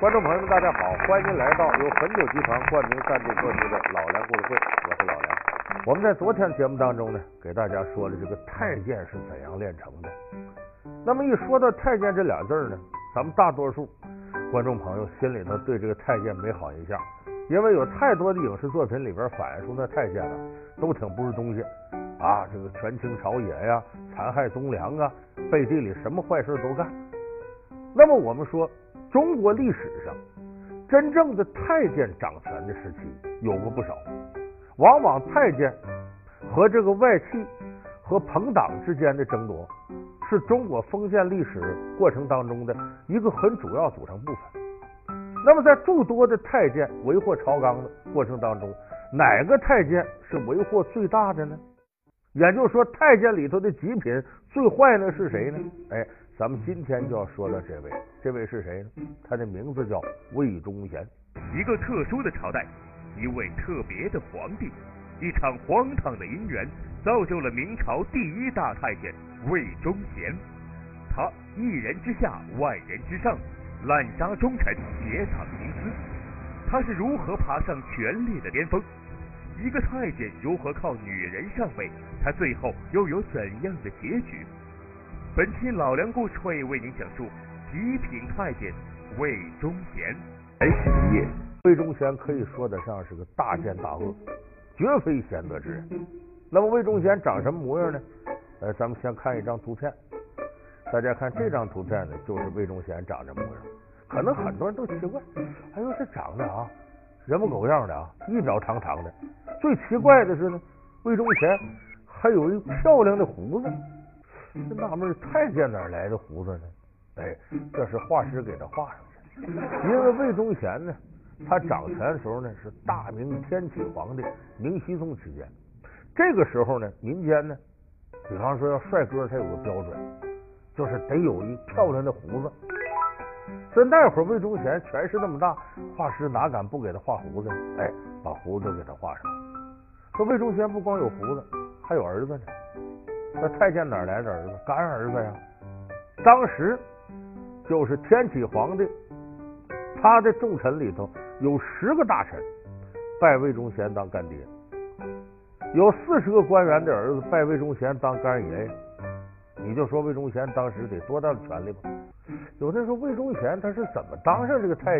观众朋友们，大家好，欢迎来到由汾酒集团冠名赞助播出的《老梁故事会》，我是老梁。我们在昨天节目当中呢，给大家说了这个太监是怎样炼成的。那么一说到太监这俩字呢，咱们大多数观众朋友心里头对这个太监没好印象，因为有太多的影视作品里边反映出那太监啊，都挺不是东西啊，这个权倾朝野呀，残害忠良啊，背地里什么坏事都干。那么我们说。中国历史上真正的太监掌权的时期有过不少，往往太监和这个外戚和朋党之间的争夺，是中国封建历史过程当中的一个很主要组成部分。那么在诸多的太监为祸朝纲的过程当中，哪个太监是为祸最大的呢？也就是说，太监里头的极品最坏的是谁呢？哎。咱们今天就要说到这位，这位是谁呢？他的名字叫魏忠贤。一个特殊的朝代，一位特别的皇帝，一场荒唐的姻缘，造就了明朝第一大太监魏忠贤。他一人之下，万人之上，滥杀忠臣，结党营私。他是如何爬上权力的巅峰？一个太监如何靠女人上位？他最后又有怎样的结局？本期老梁故事会为您讲述极品太监魏忠贤。白起夜，魏忠贤可以说得上是个大奸大恶，绝非贤德之人。那么魏忠贤长什么模样呢？呃，咱们先看一张图片。大家看这张图片呢，就是魏忠贤长这模样。可能很多人都奇怪，哎呦，这长得啊，人模狗样的啊，一表堂堂的。最奇怪的是呢，魏忠贤还有一漂亮的胡子。这纳闷，太监哪来的胡子呢？哎，这是画师给他画上去的。因为魏忠贤呢，他掌权的时候呢是大明天启皇帝明熹宗期间。这个时候呢，民间呢，比方说要帅哥，他有个标准，就是得有一漂亮的胡子。所以那会儿魏忠贤权势那么大，画师哪敢不给他画胡子？哎，把胡子都给他画上。说魏忠贤不光有胡子，还有儿子呢。那太监哪来的儿子？干儿子呀！当时就是天启皇帝，他的重臣里头有十个大臣拜魏忠贤当干爹，有四十个官员的儿子拜魏忠贤当干爷爷。你就说魏忠贤当时得多大的权力吧？有的说魏忠贤他是怎么当上这个太监？